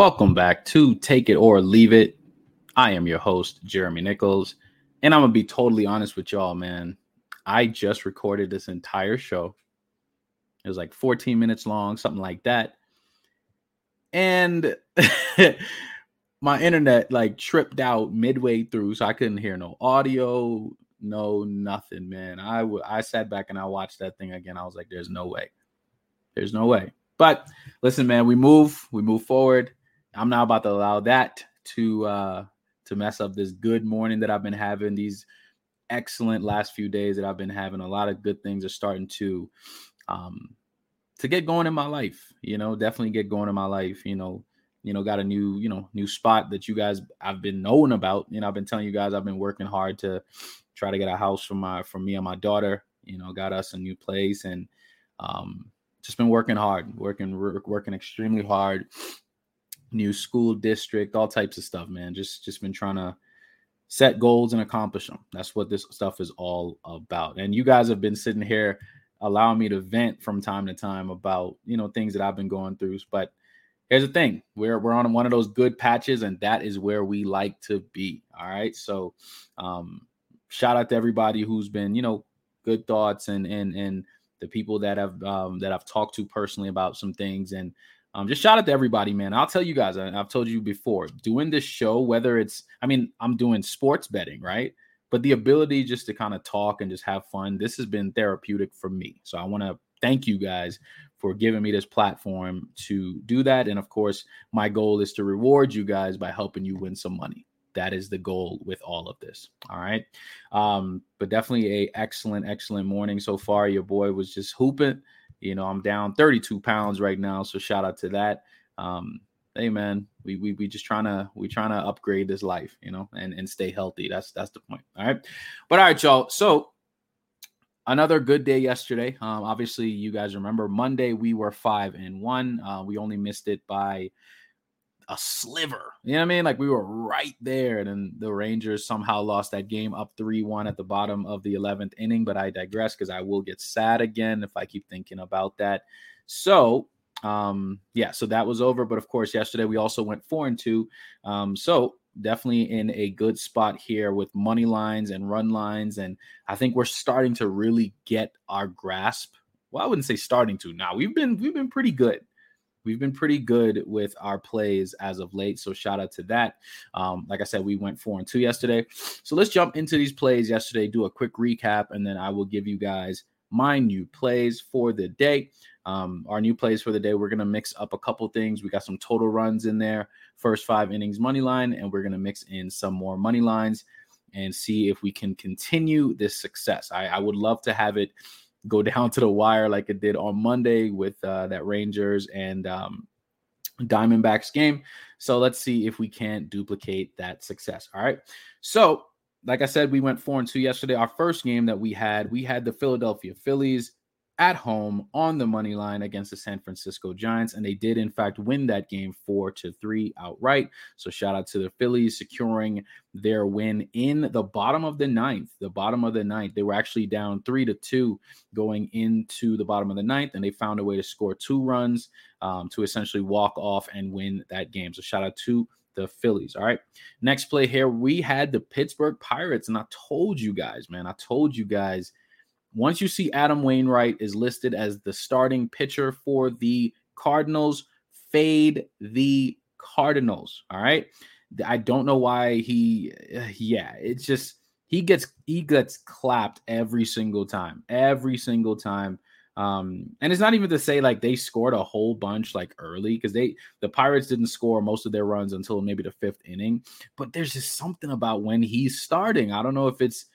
Welcome back to Take It or Leave It. I am your host, Jeremy Nichols, and I'm gonna be totally honest with y'all, man. I just recorded this entire show. It was like 14 minutes long, something like that. And my internet like tripped out midway through, so I couldn't hear no audio, no nothing, man. I, w- I sat back and I watched that thing again. I was like, there's no way. There's no way. But listen, man, we move, we move forward. I'm not about to allow that to uh to mess up this good morning that I've been having, these excellent last few days that I've been having. A lot of good things are starting to um to get going in my life, you know, definitely get going in my life, you know, you know, got a new, you know, new spot that you guys I've been knowing about. You know, I've been telling you guys I've been working hard to try to get a house for my for me and my daughter, you know, got us a new place and um just been working hard, working working extremely hard new school district, all types of stuff, man. Just just been trying to set goals and accomplish them. That's what this stuff is all about. And you guys have been sitting here allowing me to vent from time to time about, you know, things that I've been going through, but here's the thing. We're we're on one of those good patches and that is where we like to be. All right? So, um shout out to everybody who's been, you know, good thoughts and and and the people that have um, that I've talked to personally about some things and um, just shout out to everybody, man. I'll tell you guys, I, I've told you before, doing this show, whether it's, I mean, I'm doing sports betting, right? But the ability just to kind of talk and just have fun, this has been therapeutic for me. So I want to thank you guys for giving me this platform to do that. And of course, my goal is to reward you guys by helping you win some money. That is the goal with all of this. All right. Um, but definitely a excellent, excellent morning so far. Your boy was just hooping. You know, I'm down 32 pounds right now, so shout out to that. Um, hey man, we we we just trying to we trying to upgrade this life, you know, and and stay healthy. That's that's the point. All right, but all right, y'all. So another good day yesterday. Um, obviously, you guys remember Monday we were five and one. Uh, we only missed it by a sliver. You know what I mean? Like we were right there. And then the Rangers somehow lost that game up 3 1 at the bottom of the 11th inning. But I digress because I will get sad again if I keep thinking about that. So, um, yeah, so that was over. But of course, yesterday we also went 4 and 2. Um, so definitely in a good spot here with money lines and run lines. And I think we're starting to really get our grasp. Well, I wouldn't say starting to now. We've been we've been pretty good we've been pretty good with our plays as of late. So shout out to that. Um, like I said, we went four and two yesterday. So let's jump into these plays yesterday, do a quick recap, and then I will give you guys my new plays for the day. Um, our new plays for the day, we're going to mix up a couple things. We got some total runs in there, first five innings money line, and we're going to mix in some more money lines and see if we can continue this success. I, I would love to have it go down to the wire like it did on Monday with uh, that Rangers and um, Diamondbacks game. So let's see if we can't duplicate that success. All right. So, like I said, we went four and two yesterday. Our first game that we had, we had the Philadelphia Phillies at home on the money line against the San Francisco Giants, and they did in fact win that game four to three outright. So shout out to the Phillies securing their win in the bottom of the ninth. The bottom of the ninth, they were actually down three to two going into the bottom of the ninth, and they found a way to score two runs um, to essentially walk off and win that game. So shout out to the Phillies. All right. Next play here, we had the Pittsburgh Pirates, and I told you guys, man, I told you guys once you see Adam Wainwright is listed as the starting pitcher for the Cardinals, fade the Cardinals. All right. I don't know why he, yeah, it's just he gets he gets clapped every single time, every single time. Um, and it's not even to say like they scored a whole bunch like early because they the Pirates didn't score most of their runs until maybe the fifth inning. But there's just something about when he's starting. I don't know if it's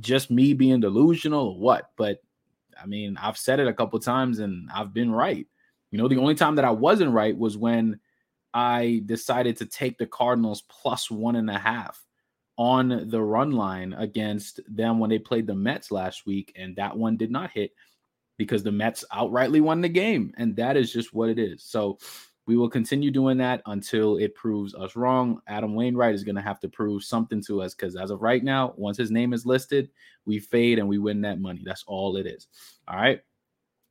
just me being delusional or what, but I mean, I've said it a couple times and I've been right. You know, the only time that I wasn't right was when I decided to take the Cardinals plus one and a half on the run line against them when they played the Mets last week, and that one did not hit because the Mets outrightly won the game, and that is just what it is. So we will continue doing that until it proves us wrong. Adam Wainwright is going to have to prove something to us because as of right now, once his name is listed, we fade and we win that money. That's all it is. All right.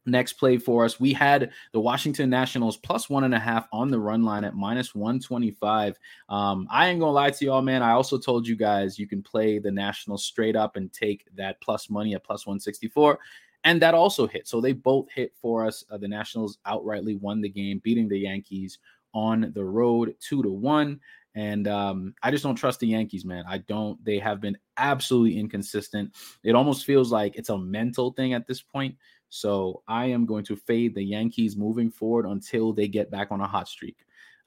Next play for us, we had the Washington Nationals plus one and a half on the run line at minus 125. Um, I ain't gonna lie to y'all, man. I also told you guys you can play the Nationals straight up and take that plus money at plus 164 and that also hit. So they both hit for us. Uh, the Nationals outrightly won the game, beating the Yankees on the road two to one. And um, I just don't trust the Yankees, man. I don't. They have been absolutely inconsistent. It almost feels like it's a mental thing at this point. So I am going to fade the Yankees moving forward until they get back on a hot streak.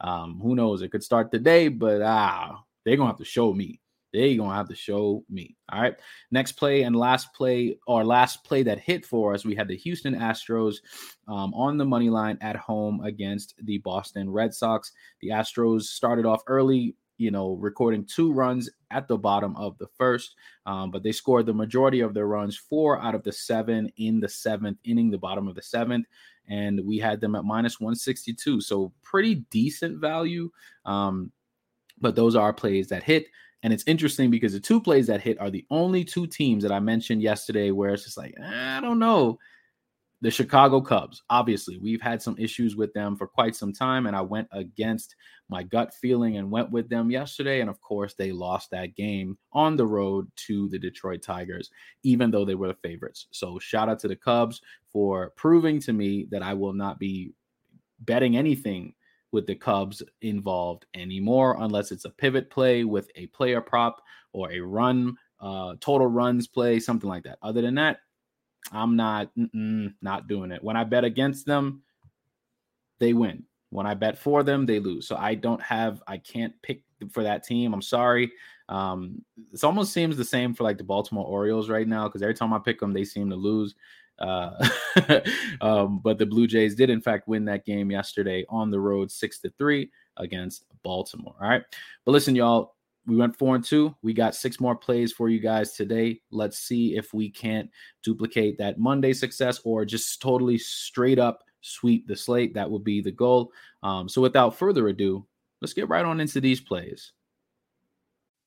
Um, who knows? It could start today, but ah, they're gonna have to show me they're gonna have to show me. All right. Next play and last play, or last play that hit for us, we had the Houston Astros um, on the money line at home against the Boston Red Sox. The Astros started off early, you know, recording two runs at the bottom of the first, um, but they scored the majority of their runs, four out of the seven in the seventh inning, the bottom of the seventh. And we had them at minus 162. So pretty decent value. Um, but those are plays that hit. And it's interesting because the two plays that hit are the only two teams that I mentioned yesterday where it's just like, eh, I don't know. The Chicago Cubs, obviously, we've had some issues with them for quite some time. And I went against my gut feeling and went with them yesterday. And of course, they lost that game on the road to the Detroit Tigers, even though they were the favorites. So shout out to the Cubs for proving to me that I will not be betting anything with the Cubs involved anymore, unless it's a pivot play with a player prop or a run, uh, total runs play, something like that. Other than that, I'm not not doing it. When I bet against them, they win. When I bet for them, they lose. So I don't have, I can't pick for that team. I'm sorry. Um, it almost seems the same for like the Baltimore Orioles right now because every time I pick them, they seem to lose. Uh, um, but the Blue Jays did, in fact, win that game yesterday on the road, six to three against Baltimore. All right. But listen, y'all, we went four and two. We got six more plays for you guys today. Let's see if we can't duplicate that Monday success or just totally straight up sweep the slate. That would be the goal. Um, so without further ado, let's get right on into these plays.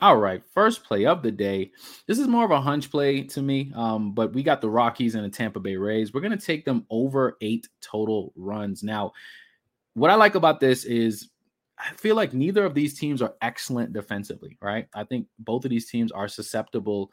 All right, first play of the day. This is more of a hunch play to me, um, but we got the Rockies and the Tampa Bay Rays. We're going to take them over eight total runs. Now, what I like about this is I feel like neither of these teams are excellent defensively, right? I think both of these teams are susceptible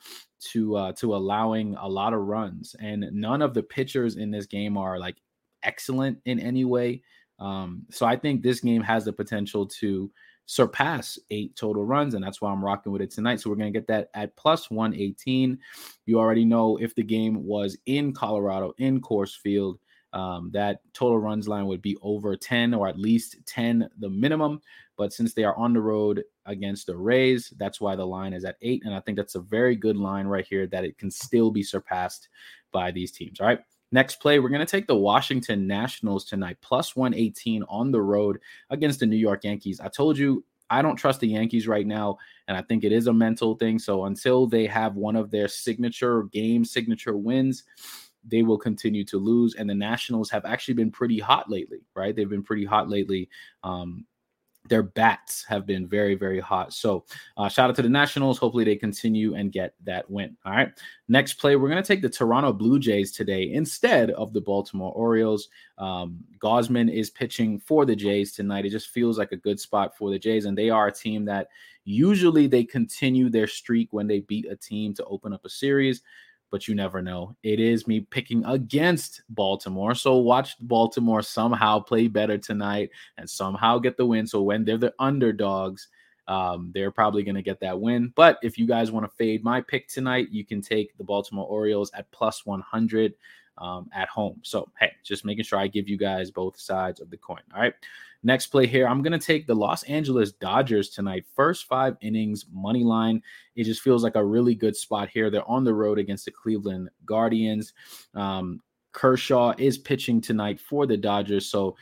to uh, to allowing a lot of runs, and none of the pitchers in this game are like excellent in any way. Um, so I think this game has the potential to surpass eight total runs, and that's why I'm rocking with it tonight. So we're going to get that at plus 118. You already know if the game was in Colorado, in Coors Field, um, that total runs line would be over 10 or at least 10, the minimum. But since they are on the road against the Rays, that's why the line is at eight. And I think that's a very good line right here that it can still be surpassed by these teams. All right. Next play, we're going to take the Washington Nationals tonight, plus 118 on the road against the New York Yankees. I told you I don't trust the Yankees right now, and I think it is a mental thing. So until they have one of their signature game signature wins, they will continue to lose. And the Nationals have actually been pretty hot lately, right? They've been pretty hot lately. Um, their bats have been very, very hot. So, uh, shout out to the Nationals. Hopefully, they continue and get that win. All right. Next play, we're going to take the Toronto Blue Jays today instead of the Baltimore Orioles. Um, Gausman is pitching for the Jays tonight. It just feels like a good spot for the Jays, and they are a team that usually they continue their streak when they beat a team to open up a series but you never know. It is me picking against Baltimore. So watch Baltimore somehow play better tonight and somehow get the win. So when they're the underdogs, um, they're probably going to get that win. But if you guys want to fade my pick tonight, you can take the Baltimore Orioles at plus 100 um, at home. So, hey, just making sure I give you guys both sides of the coin. All right. Next play here, I'm going to take the Los Angeles Dodgers tonight. First five innings, money line. It just feels like a really good spot here. They're on the road against the Cleveland Guardians. Um, Kershaw is pitching tonight for the Dodgers. So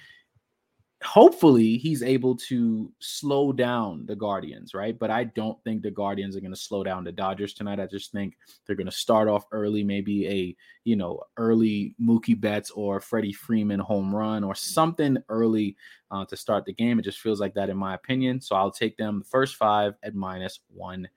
hopefully he's able to slow down the Guardians, right? But I don't think the Guardians are going to slow down the Dodgers tonight. I just think they're going to start off early, maybe a you know early Mookie Betts or Freddie Freeman home run or something early uh, to start the game. It just feels like that in my opinion. So I'll take them the first five at minus one.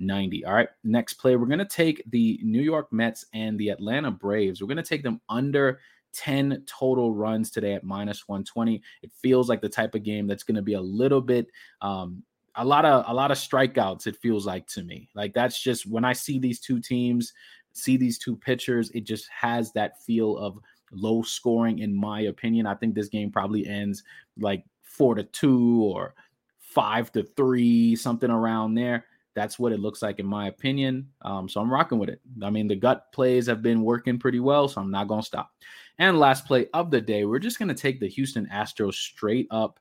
90. All right. Next play, we're going to take the New York Mets and the Atlanta Braves. We're going to take them under 10 total runs today at minus 120. It feels like the type of game that's going to be a little bit um, a lot of a lot of strikeouts it feels like to me. Like that's just when I see these two teams, see these two pitchers, it just has that feel of low scoring in my opinion. I think this game probably ends like 4 to 2 or 5 to 3, something around there. That's what it looks like in my opinion. Um, so I'm rocking with it. I mean, the gut plays have been working pretty well, so I'm not going to stop. And last play of the day, we're just going to take the Houston Astros straight up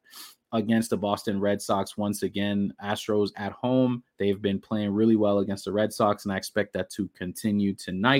against the Boston Red Sox once again. Astros at home. They've been playing really well against the Red Sox, and I expect that to continue tonight.